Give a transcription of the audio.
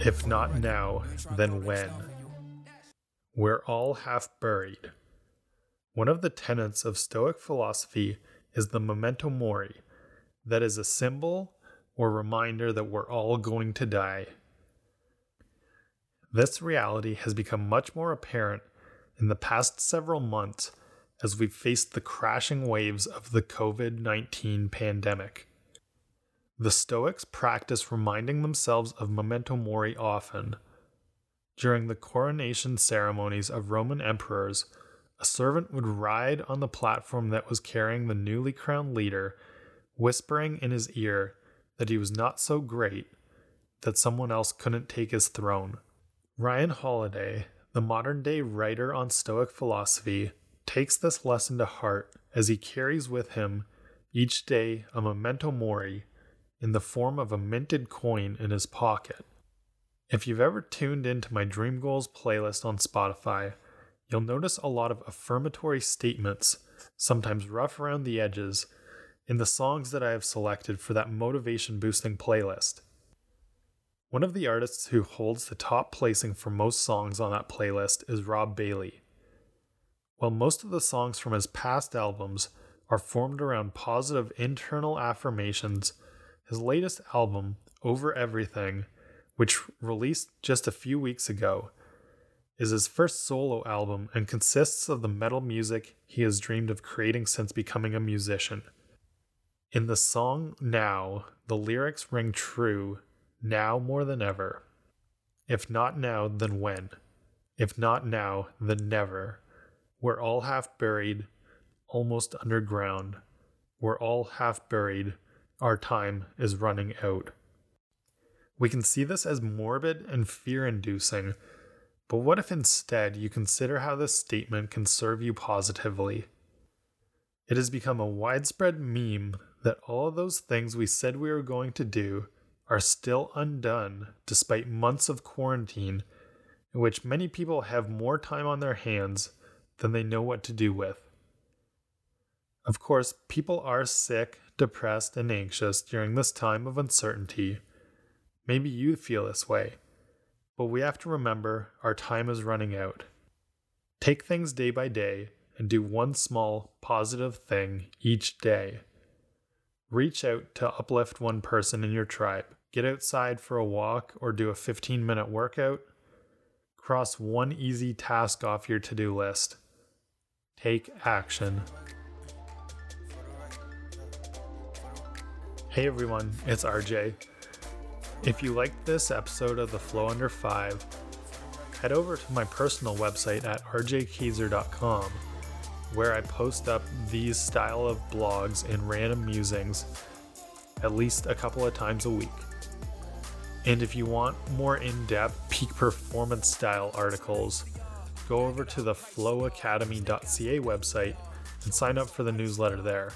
If not now, then when? We're all half buried. One of the tenets of Stoic philosophy is the memento mori, that is a symbol or reminder that we're all going to die. This reality has become much more apparent in the past several months as we've faced the crashing waves of the COVID 19 pandemic. The Stoics practice reminding themselves of memento mori often. During the coronation ceremonies of Roman emperors, a servant would ride on the platform that was carrying the newly crowned leader, whispering in his ear that he was not so great that someone else couldn't take his throne. Ryan Holiday, the modern day writer on Stoic philosophy, takes this lesson to heart as he carries with him each day a memento mori in the form of a minted coin in his pocket. If you've ever tuned into my Dream Goals playlist on Spotify, you'll notice a lot of affirmatory statements, sometimes rough around the edges, in the songs that I have selected for that motivation boosting playlist. One of the artists who holds the top placing for most songs on that playlist is Rob Bailey. While most of the songs from his past albums are formed around positive internal affirmations, his latest album, Over Everything, which released just a few weeks ago, is his first solo album and consists of the metal music he has dreamed of creating since becoming a musician. In the song Now, the lyrics ring true now more than ever. If not now, then when? If not now, then never. We're all half buried, almost underground. We're all half buried. Our time is running out. We can see this as morbid and fear inducing, but what if instead you consider how this statement can serve you positively? It has become a widespread meme that all of those things we said we were going to do are still undone despite months of quarantine in which many people have more time on their hands than they know what to do with. Of course, people are sick, depressed, and anxious during this time of uncertainty. Maybe you feel this way, but we have to remember our time is running out. Take things day by day and do one small positive thing each day. Reach out to uplift one person in your tribe get outside for a walk or do a 15 minute workout, cross one easy task off your to do list. Take action. Hey everyone, it's RJ. If you liked this episode of The Flow Under 5, head over to my personal website at rjkayser.com where I post up these style of blogs and random musings at least a couple of times a week. And if you want more in depth peak performance style articles, go over to the flowacademy.ca website and sign up for the newsletter there.